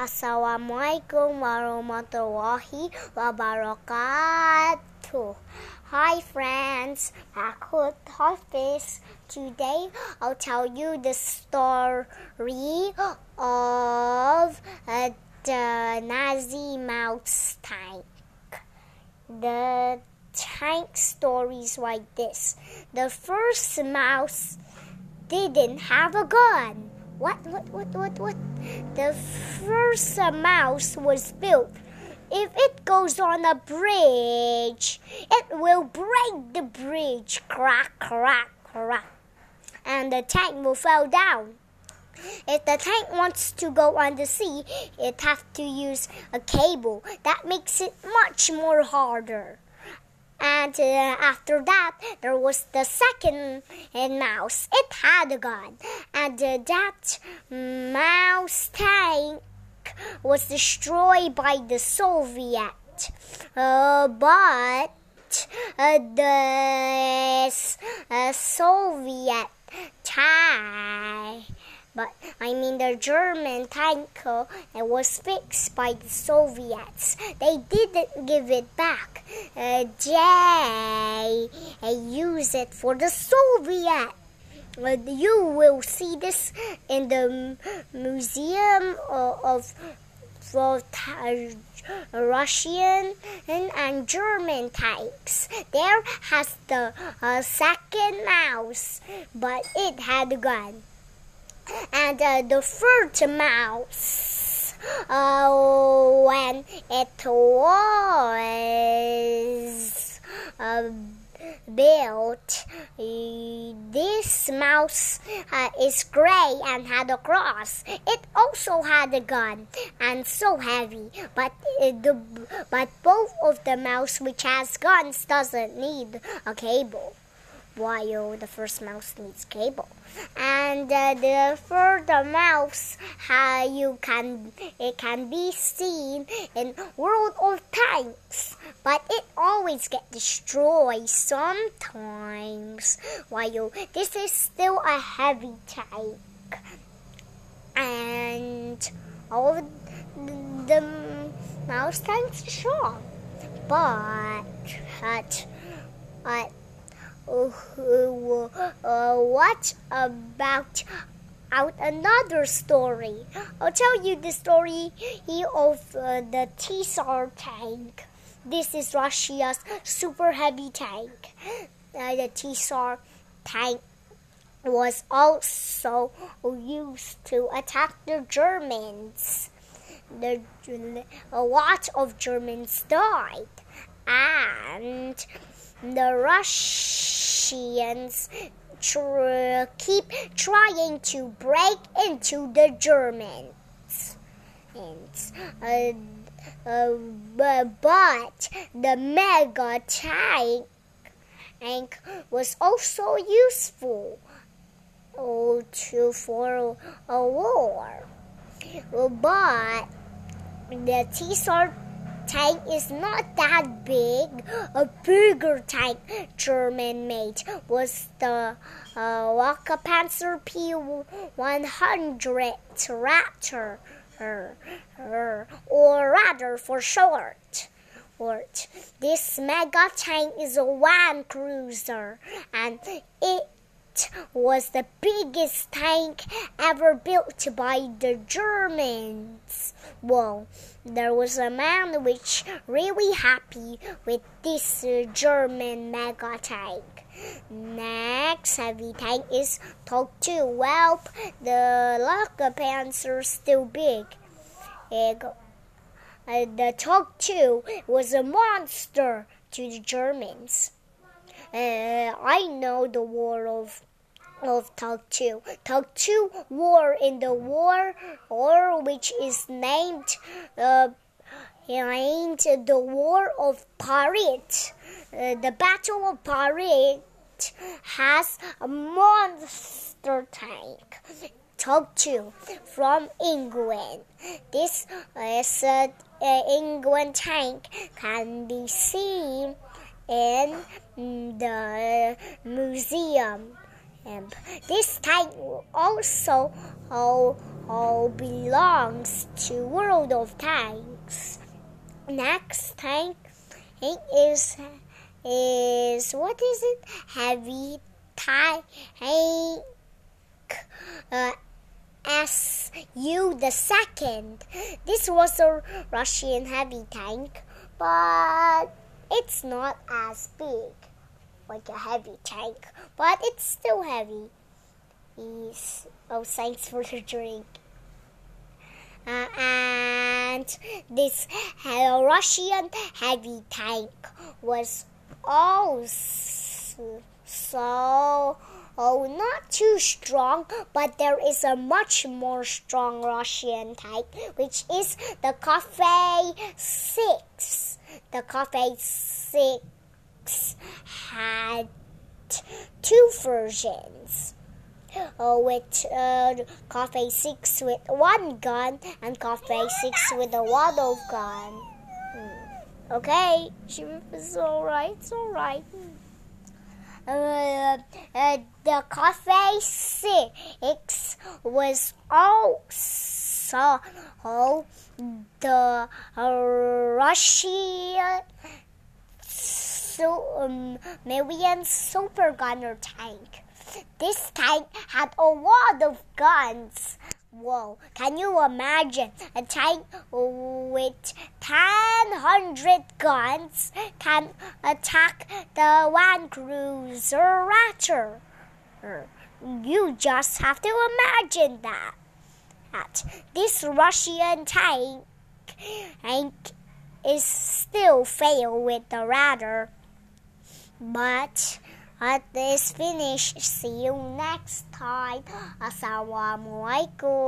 Assalamualaikum warahmatullahi wabarakatuh. Hi friends, Akut Hafiz. Today I'll tell you the story of the Nazi mouse tank. The tank stories like this. The first mouse didn't have a gun. What, what, what, what, what? The first mouse was built. If it goes on a bridge, it will break the bridge. Crack, crack, crack. And the tank will fall down. If the tank wants to go on the sea, it has to use a cable. That makes it much more harder. And uh, after that, there was the second mouse. It had a gun. And uh, that mouse tank was destroyed by the Soviet. Uh, but uh, the uh, Soviet tank but I mean the German tanker it was fixed by the Soviets. They didn't give it back. Uh, they uh, use it for the Soviet. You will see this in the museum of, of Russian and, and German types. There has the uh, second mouse, but it had a gun and uh, the first mouse uh, when it was uh, built this mouse uh, is gray and had a cross. It also had a gun and so heavy but uh, the but both of the mouse which has guns doesn't need a cable while the first mouse needs cable. And uh, the third mouse, how you can it can be seen in World of Tanks, but it always get destroyed sometimes. While this is still a heavy tank, and all the mouse tanks are strong, but but. but uh, what about out another story? I'll tell you the story of uh, the Tsar tank. This is Russia's super heavy tank. Uh, the Tsar tank was also used to attack the Germans. The, a lot of Germans died, and the Russians tr- keep trying to break into the Germans. Uh, uh, but the mega tank was also useful uh, to for a war. But the Tsar tank is not that big. A bigger tank German made was the uh, Wackerpanzer P100 Raptor, or rather for short. This mega tank is a one cruiser and it was the biggest tank ever built by the Germans. Well, there was a man which really happy with this uh, German mega tank. Next heavy tank is TOG 2. Well, the Lager Panzer still big. Uh, the TOG 2 was a monster to the Germans. Uh, I know the war of of TOG 2. TOG 2 war in the war or which is named uh, named the War of Paris. Uh, the Battle of Paris has a monster tank. 2 from England. This is England tank can be seen in the museum And this tank also oh, oh, belongs to World of Tanks. Next tank is is what is it? Heavy tank. Uh, Su the second. This was a Russian heavy tank, but it's not as big like a heavy tank, but it's still heavy. He's, oh, thanks for the drink. Uh, and this Russian heavy tank was also so Oh, not too strong, but there is a much more strong Russian type, which is the Coffee 6. The Coffee 6 had two versions. Uh, with uh, Coffee 6 with one gun and Coffee 6 with a waddle gun. Hmm. Okay, it's alright, it's alright. Uh, uh, the Coffee 6 was also the Russian so, um, million super gunner tank. This tank had a lot of guns. Whoa, can you imagine a tank with 1,000 guns can attack the Land Cruiser Raptor? You just have to imagine that. This Russian tank, tank is still fail with the radar. But at this finish. See you next time. Assalamualaikum.